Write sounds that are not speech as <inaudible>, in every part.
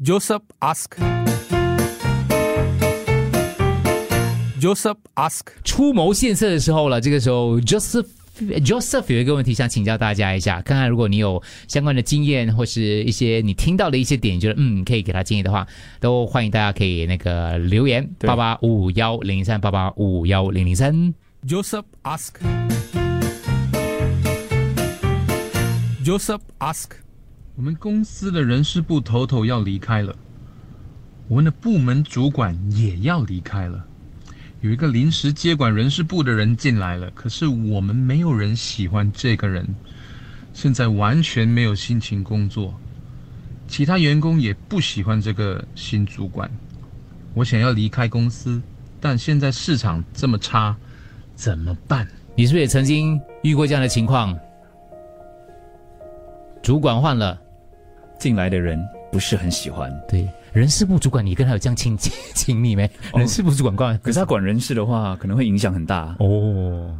Joseph ask. Joseph ask. 出谋献策的时候了，这个时候 Joseph。Joseph 有一个问题想请教大家一下，看看如果你有相关的经验或是一些你听到的一些点，觉得嗯可以给他建议的话，都欢迎大家可以那个留言对八八五五幺零零三八八五五幺零零三。Joseph ask. Joseph ask. 我们公司的人事部头头要离开了，我们的部门主管也要离开了，有一个临时接管人事部的人进来了，可是我们没有人喜欢这个人，现在完全没有心情工作，其他员工也不喜欢这个新主管。我想要离开公司，但现在市场这么差，怎么办？你是不是也曾经遇过这样的情况？主管换了，进来的人不是很喜欢。对人事部主管，你跟他有这样亲 <laughs> 亲密没？哦人事部主管管可是他管人事的话，可能会影响很大。哦。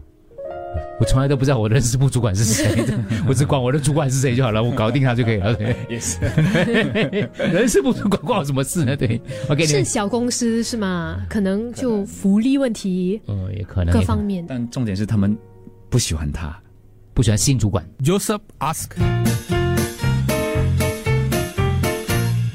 我从来都不知道我的人事部主管是谁，<laughs> 我只管我的主管是谁就好了，我搞定他就可以了。<laughs> 对，也是，人事部主管关我什么事呢？对，OK，你是小公司是吗？可能就福利问题呃也可能各方面。但重点是他们不喜欢他。不喜欢新主管，Joseph ask.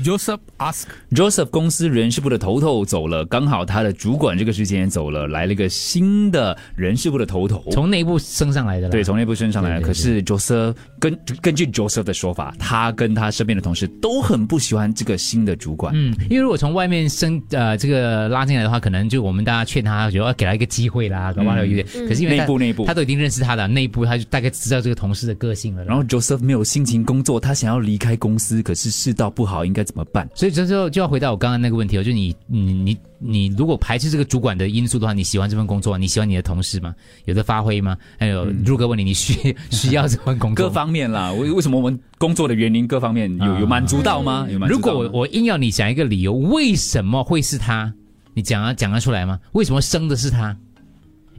Joseph ask. Joseph 公司人事部的头头走了，刚好他的主管这个时间也走了，来了一个新的人事部的头头。从内部升上来的。对，从内部升上来的。对对可是 Joseph 根根据 Joseph 的说法，他跟他身边的同事都很不喜欢这个新的主管。嗯，因为如果从外面升呃这个拉进来的话，可能就我们大家劝他，觉得要给他一个机会啦，搞不好有一点。可是因为内部内部他都已经认识他的内部，他就大概知道这个同事的个性了。然后 Joseph 没有心情工作，他想要离开公司，可是世道不好，应该怎么办？所以这时候就要回到我刚刚那个问题哦，就你你你你如果排斥这个主管的因素的话，你喜欢这份工作，你喜欢你的同事吗？有的发挥吗？还有如哥问你，你需 <laughs> 需要这份工作各？方面啦，为为什么我们工作的原因各方面有有满足到吗？有满足如到吗果我我硬要你讲一个理由，为什么会是他？你讲啊讲得出来吗？为什么生的是他？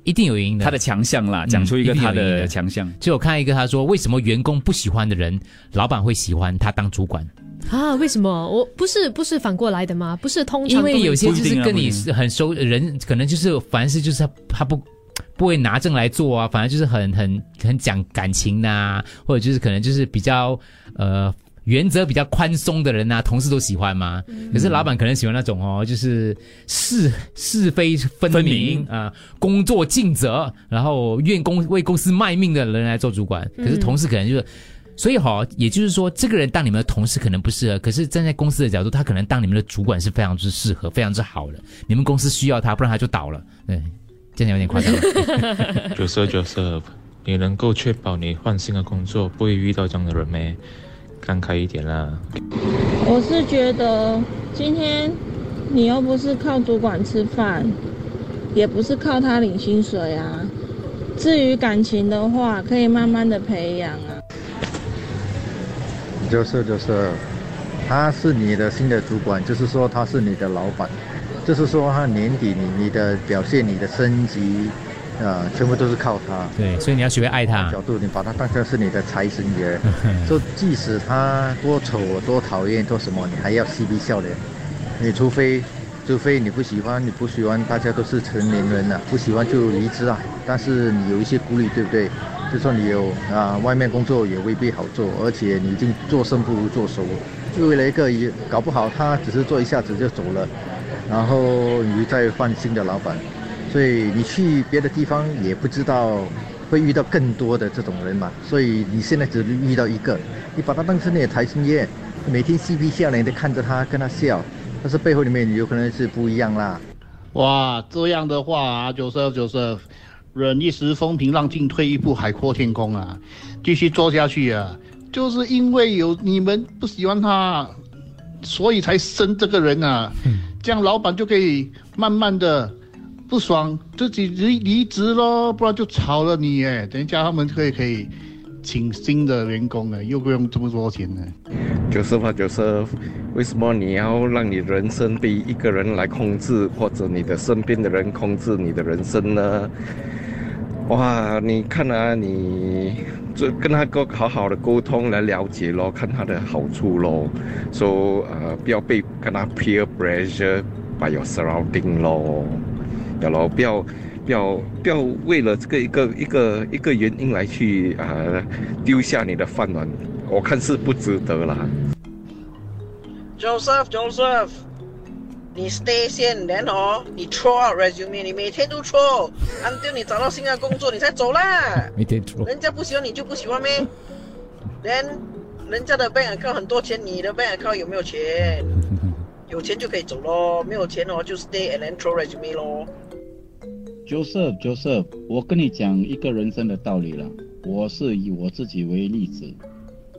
一定有原因的。他的强项啦，讲出一个他的强项。就我看一个，他说为什么员工不喜欢的人，老板会喜欢他当主管？啊？为什么？我不是不是反过来的吗？不是通常因为有些就是跟你很熟人，可能就是凡事就是他他不不会拿证来做啊，反正就是很很很讲感情呐、或者就是可能就是比较呃。原则比较宽松的人呐、同事都喜欢嘛。可是老板可能喜欢那种哦，就是是是非分分明明啊、工作尽责，然后愿公为公司卖命的人来做主管。可是同事可能就是。所以哈、也就是说，这个人当你们的同事可能不适合，可是站在公司的角度，他可能当你们的主管是非常之适合、非常之好的。你们公司需要他，不然他就倒了。对，这样有点夸张了。Joseph Joseph，你能够确保你换新的工作不会遇到这样的人没？看开一点啦。我是觉得今天你又不是靠主管吃饭，也不是靠他领薪水啊。至于感情的话，可以慢慢的培养啊。就是就是，他是你的新的主管，就是说他是你的老板，就是说他年底你你的表现、你的升级，呃，全部都是靠他。对，所以你要学会爱他。角度，你把他当成是你的财神爷，<laughs> 就即使他多丑、多讨厌、多什么，你还要嬉皮笑脸。你除非，除非你不喜欢，你不喜欢，大家都是成年人了，不喜欢就离职啊。但是你有一些顾虑，对不对？就算你有啊，外面工作也未必好做，而且你已经做生不如做熟，就为了一个也搞不好他只是做一下子就走了，然后你再换新的老板，所以你去别的地方也不知道会遇到更多的这种人嘛，所以你现在只遇到一个，你把他当成你的财神爷，每天嬉皮笑脸的看着他，跟他笑，但是背后里面有可能是不一样啦。哇，这样的话啊，九十九十，忍一时风平浪静，退一步海阔天空啊！继续做下去啊，就是因为有你们不喜欢他，所以才生这个人啊。这样老板就可以慢慢的不爽，自己离离职咯，不然就炒了你哎。等一下他们可以可以请新的员工了，又不用这么多钱呢。Joseph 啊，Joseph，为什么你要让你人生被一个人来控制，或者你的身边的人控制你的人生呢？哇，你看啊，你这跟他沟好好的沟通来了解咯，看他的好处咯，说、呃不要被跟他 peer pressure by your surrounding 咯，要咯，不要不要不要为了这个一个一个一个原因来去啊、呃丢下你的饭碗，我看是不值得啦。Joseph Joseph，你 stay 先，然后你 throw out resume，你每天都 throw，until 你找到新的工作你才走啦。人家不喜欢你就不喜欢咩？Then 人家的 bank account 很多钱，你的 bank account 有没有钱？有钱就可以走咯，没有钱哦就 stay and then throw resume 咯。Joseph Joseph，我跟你讲一个人生的道理了。我是以我自己为例子，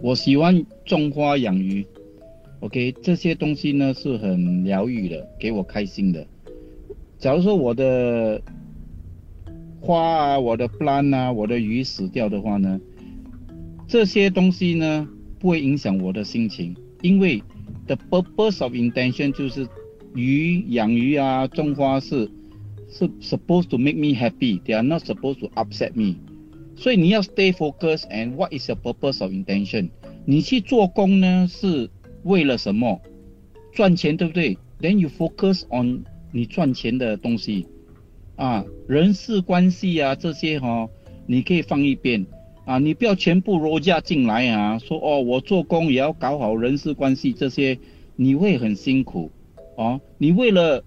我喜欢种花养鱼，OK，这些东西呢是很疗愈的，给我开心的。假如说我的花啊、我的 plant 啊、我的鱼死掉的话呢，这些东西呢不会影响我的心情，因为 the purpose of intention 就是鱼养鱼啊、种花是是 supposed to make me happy. They are not supposed to upset me. 所以你要 stay focused and what is your purpose of intention？你去做工呢是为了什么？赚钱对不对？Then you focus on 你赚钱的东西啊，人事关系啊这些哈、你可以放一边啊，你不要全部罗加进来啊，说哦我做工也要搞好人事关系这些，你会很辛苦哦。你为了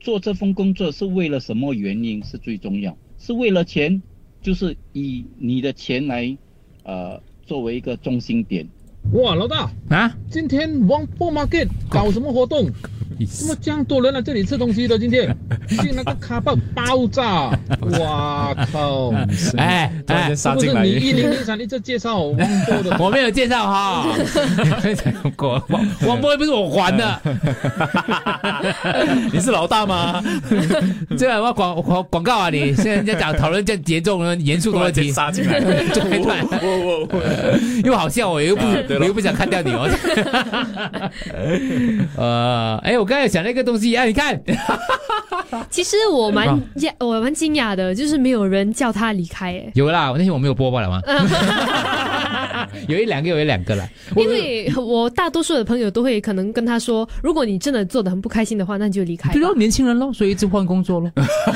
做这份工作是为了什么原因是最重要？是为了钱，就是以你的钱来，呃，作为一个中心点。哇，老大啊，今天王波 market 搞什么活动？怎么这样多人来这里吃东西的？今天 <laughs> 去那个卡爆爆炸！哇靠！哎哎，是不是你一零零三一直介绍王波的？<laughs> 我没有介绍哈，过 <laughs> 王王波又不是我还的，你是老大吗？这个我广广广告啊！你现在人家讲讨论这严重的严肃的问题，杀进来，就突然又好笑，我又不我又不想看掉你哦。呃，哎，我刚才想那个东西，哎，你看，<laughs> 其实我蛮讶，我蛮惊讶的，就是没有人叫他离开，哎，有啦，那天我没有播报了吗？<laughs> 有一两个，有一两个了。因为我大多数的朋友都会可能跟他说，如果你真的做的很不开心的话，那你就离开吧。比如年轻人咯，所以一直换工作咯。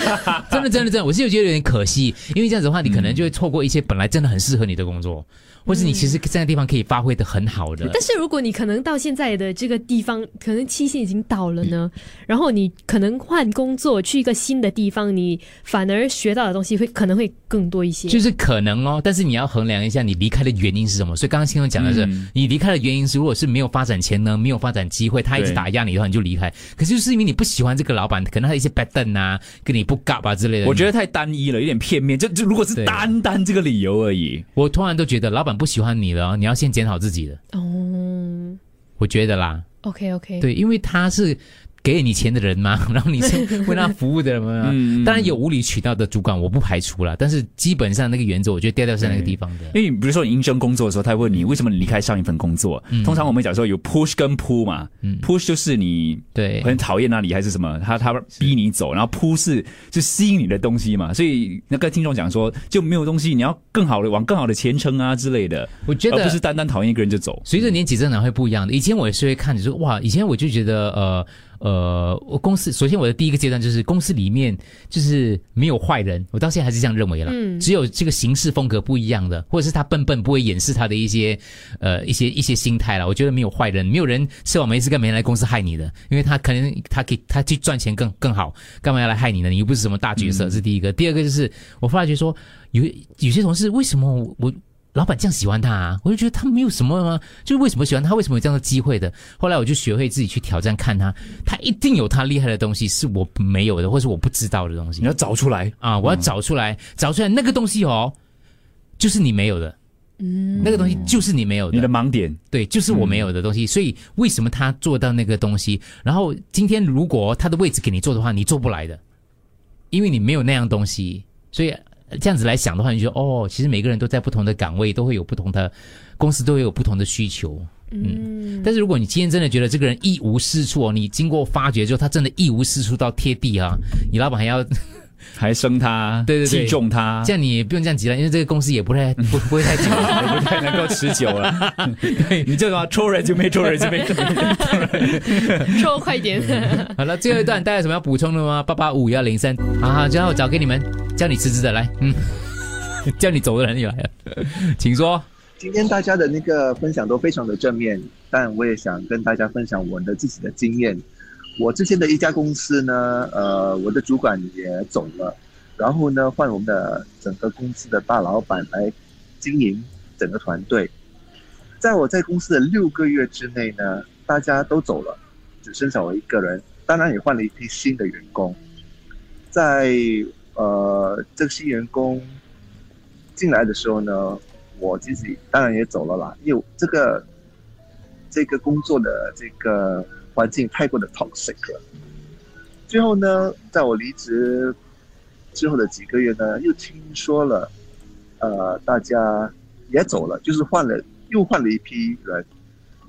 <laughs> 真的，真的，真的，我是有觉得有点可惜，因为这样子的话，你可能就会错过一些本来真的很适合你的工作，或是你其实在那地方可以发挥的很好的。但是如果你可能到现在的这个地方，可能期限已经到了呢，然后你可能换工作去一个新的地方，你反而学到的东西会可能会更多一些。就是可能哦，但是你要衡量一下你离开的原因是什么。所以刚刚先生讲的是，嗯你离开的原因是，如果是没有发展潜能、没有发展机会，他一直打压你的话，你就离开。可是就是因为你不喜欢这个老板，可能他一些 bad 凳啊，跟你不嘎啊之类的。我觉得太单一了，有点片面。就就如果是对单单这个理由而已，我突然都觉得老板不喜欢你了，你要先检讨自己的。哦我觉得啦，，OK OK，对，因为他是给你钱的人吗，<laughs> 然后你是为他服务的人吗。<laughs> 嗯当然有无理取闹的主管，我不排除了，但是基本上那个原则，我觉得调调是在那个地方的。因为比如说你应征工作的时候，他会问你为什么你离开上一份工作。嗯通常我们讲说有 push 跟 pull 嘛、嗯 p u s h 就是你对很讨厌那里还是什么，他他逼你走，然后 pull 是就吸引你的东西嘛。所以那个听众讲说就没有东西，你要更好的往更好的前程啊之类的，我觉得而不是单单讨厌一个人就走。随着年纪增长会不一样的。以前我也是会看，你说哇，以前我就觉得呃呃，我公司首先我的第一个阶段就是公司里面就是没有坏人，我到现在还是这样认为了。嗯只有这个行事风格不一样的，或者是他笨笨不会掩饰他的一些呃一些一些心态了。我觉得没有坏人，没有人吃完没事干嘛要来公司害你的，因为他可能他可以他去赚钱更更好，干嘛要来害你呢？你又不是什么大角色，是第一个。第二个就是我发觉说有有些同事为什么我我老板这样喜欢他啊？我就觉得他没有什么啊，就是为什么喜欢他？为什么有这样的机会的？后来我就学会自己去挑战，看他，他一定有他厉害的东西是我没有的，或是我不知道的东西。你要找出来啊！我要找出来，找出来那个东西哦，就是你没有的。嗯，那个东西就是你没有的，你的盲点，对，就是我没有的东西。所以为什么他做到那个东西？然后今天如果他的位置给你做的话，你做不来的，因为你没有那样东西。所以呃这样子来想的话，你就觉得哦，其实每个人都在不同的岗位，都会有不同的公司，都会有不同的需求。嗯，但是如果你今天真的觉得这个人一无是处哦，你经过发掘之后，他真的一无是处到贴地啊，你老板还要还生他，对对对，器重他，这样你也不用这样急了，因为这个公司也不太不不会太久，<laughs> 也不太能够持久了。<laughs> 对，你就说抽人就没抽人就没。抽人，<laughs> 抽快点。好了，最后一段大家有什么要补充的吗？八八五幺零三，好好，最后找给你们叫你辞职的来，嗯，叫你走的人也来了，请说。今天大家的那个分享都非常的正面，但我也想跟大家分享我的自己的经验。我之前的一家公司呢，呃，我的主管也走了，然后呢，换我们的整个公司的大老板来经营整个团队。在我在公司的六个月之内呢，大家都走了，只剩下我一个人。当然也换了一批新的员工。在呃这个新员工进来的时候呢，我自己当然也走了啦，因为这个这个工作的这个。环境太过的 toxic 了。最后呢，在我离职之后的几个月呢，又听说了，呃，大家也走了，就是换了，又换了一批人。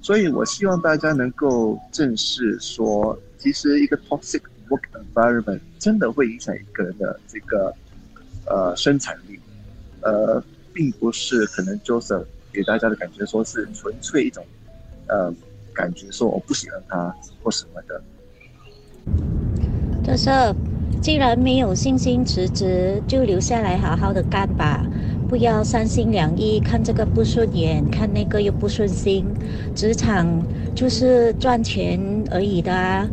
所以我希望大家能够正视说，其实一个 toxic work environment 真的会影响一个人的这个呃生产力，呃，并不是可能 Joseph 给大家的感觉说是纯粹一种呃。感觉说我不喜欢他或什么的，就是既然没有信心辞职，就留下来好好的干吧，不要三心两意，看这个不顺眼，看那个又不顺心。职场就是赚钱而已的，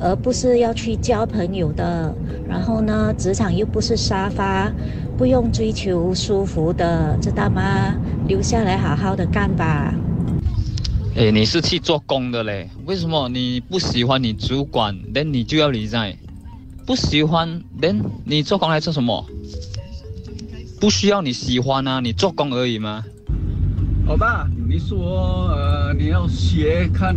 而不是要去交朋友的。然后呢，职场又不是沙发，不用追求舒服的，知道吗？留下来好好的干吧。哎，你是去做工的嘞？为什么你不喜欢你主管，then 你就要离在？不喜欢，then 你做工来做什么？不需要你喜欢啊，你做工而已吗？老大，你说呃，你要学看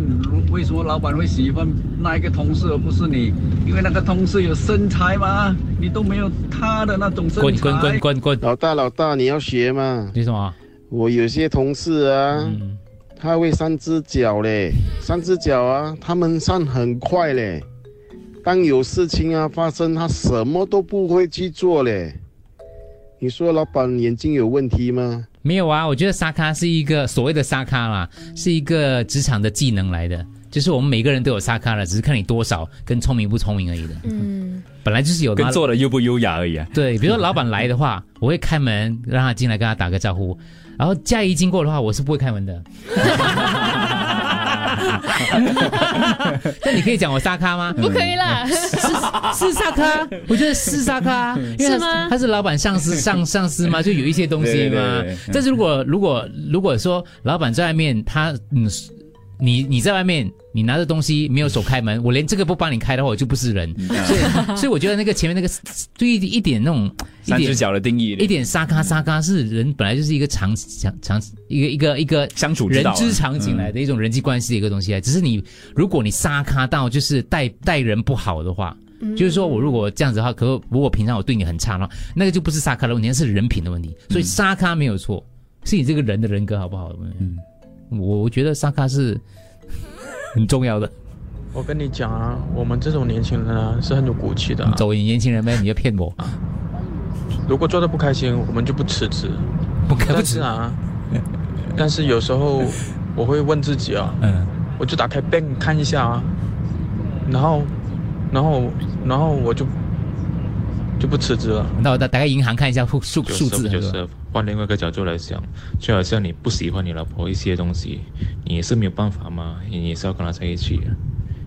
为什么老板会喜欢那一个同事而不是你？因为那个同事有身材嘛？你都没有他的那种身材。滚滚滚滚滚！老大老大，你要学嘛？你什么？我有些同事啊。他会三只脚嘞，三只脚啊，他们上很快嘞。当有事情啊发生，他什么都不会去做嘞。你说老板眼睛有问题吗？没有啊，我觉得沙咖是一个所谓的沙咖啦，是一个职场的技能来的，就是我们每个人都有沙卡了，只是看你多少跟聪明不聪明而已的。嗯，本来就是有跟做的优不优雅而已啊。对，比如说老板来的话，<laughs> 我会开门让他进来跟他打个招呼。然后佳怡经过的话，我是不会开门的。<laughs> 那你可以讲我沙咖吗？不可以啦，是是沙咖，我觉得是沙咖，<laughs> 是吗？他是老板上司上上司嘛？就有一些东西吗？但是如果如果如果说老板在外面，他嗯。你你在外面，你拿着东西没有手开门，我连这个不帮你开的话，我就不是人。所以所以我觉得那个前面那个对一一点那种三只脚的定义，一点沙咖沙咖是人本来就是一个长长长一个一个一个相处人之常情来的一种人际关系的一个东西啊。只是你如果你沙咖到就是待待人不好的话，就是说我如果这样子的话，可如果平常我对你很差的话，那个就不是沙咖的问题，那是人品的问题。所以沙咖没有错，是你这个人的人格好不好？嗯。我我觉得沙卡是 <laughs> 很重要的。我跟你讲啊，我们这种年轻人啊是很有骨气的。走你年轻人呗，你要骗我啊？如果做的不开心，我们就不辞职。不开不辞啊？但是有时候我会问自己啊，嗯，我就打开 bank 看一下啊，然后，然后，然后我就就不辞职了。那我打打开银行看一下数数数字。就是换另外一个角度来想，就好像你不喜欢你老婆一些东西，你也是没有办法嘛，你也是要跟她在一起，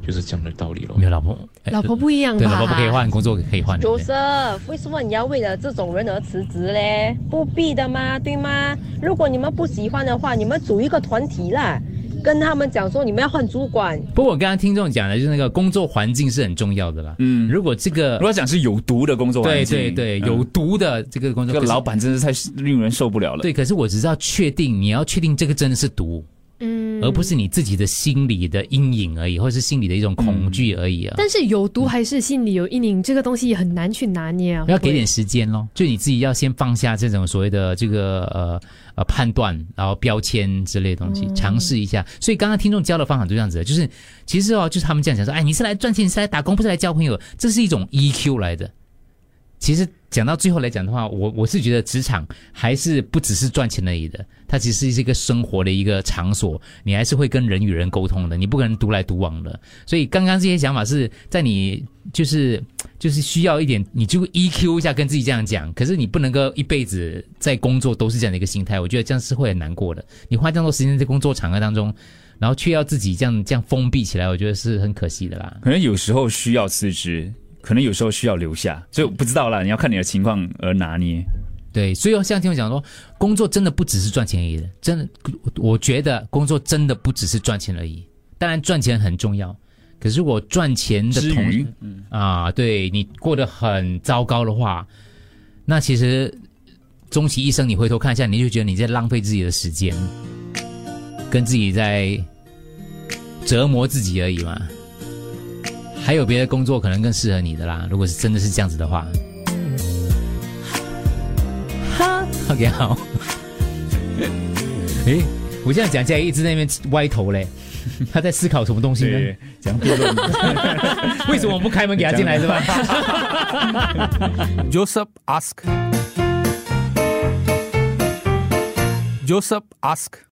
就是这样的道理咯。没有老婆，老婆不一样，对，老婆不可以换，工作可以换。Joseph，为什么你要为了这种人而辞职嘞？不必的嘛，对吗？如果你们不喜欢的话，你们组一个团体啦。跟他们讲说，你们要换主管。不过我刚刚听众讲的，就是那个工作环境是很重要的啦。嗯，如果这个如果讲是有毒的工作环境，对对对，有毒的这个工作，这个老板真的是太令人受不了了。对，可是我只是要确定，你要确定这个真的是毒。嗯，而不是你自己的心理的阴影而已，或者是心理的一种恐惧而已啊。但是有毒还是心理有阴影，这个东西也很难去拿捏啊。要给点时间咯，就你自己要先放下这种所谓的这个呃呃判断，然后标签之类的东西，尝试一下。所以刚刚听众教的方法就这样子，就是其实哦，就是他们这样讲说，哎，你是来赚钱，你是来打工，不是来交朋友，这是一种 EQ 来的。其实讲到最后来讲的话，我我是觉得职场还是不只是赚钱而已的，它其实是一个生活的一个场所，你还是会跟人与人沟通的，你不可能独来独往的。所以刚刚这些想法是在你就是就是需要一点，你就 EQ 一下跟自己这样讲，可是你不能够一辈子在工作都是这样的一个心态，我觉得这样是会很难过的。你花这么多时间在工作场合当中。然后却要自己这样这样封闭起来，我觉得是很可惜的啦。可能有时候需要辞职，可能有时候需要留下，所以我不知道啦，你要看你的情况而拿捏。对，所以像听我讲说，工作真的不只是赚钱而已的，真的，我觉得工作真的不只是赚钱而已。当然赚钱很重要，可是我赚钱的同时，啊，对你过得很糟糕的话，那其实终其一生，你回头看一下，你就觉得你在浪费自己的时间。跟自己在折磨自己而已嘛，还有别的工作可能更适合你的啦。如果是真的是这样子的话，哈，OK 好。<laughs> 诶，我这样讲起来一直在那边歪头嘞，<laughs> 他在思考什么东西呢？讲辩论，<laughs> 为什么我不开门给他进来是吧？Joseph ask，Joseph ask。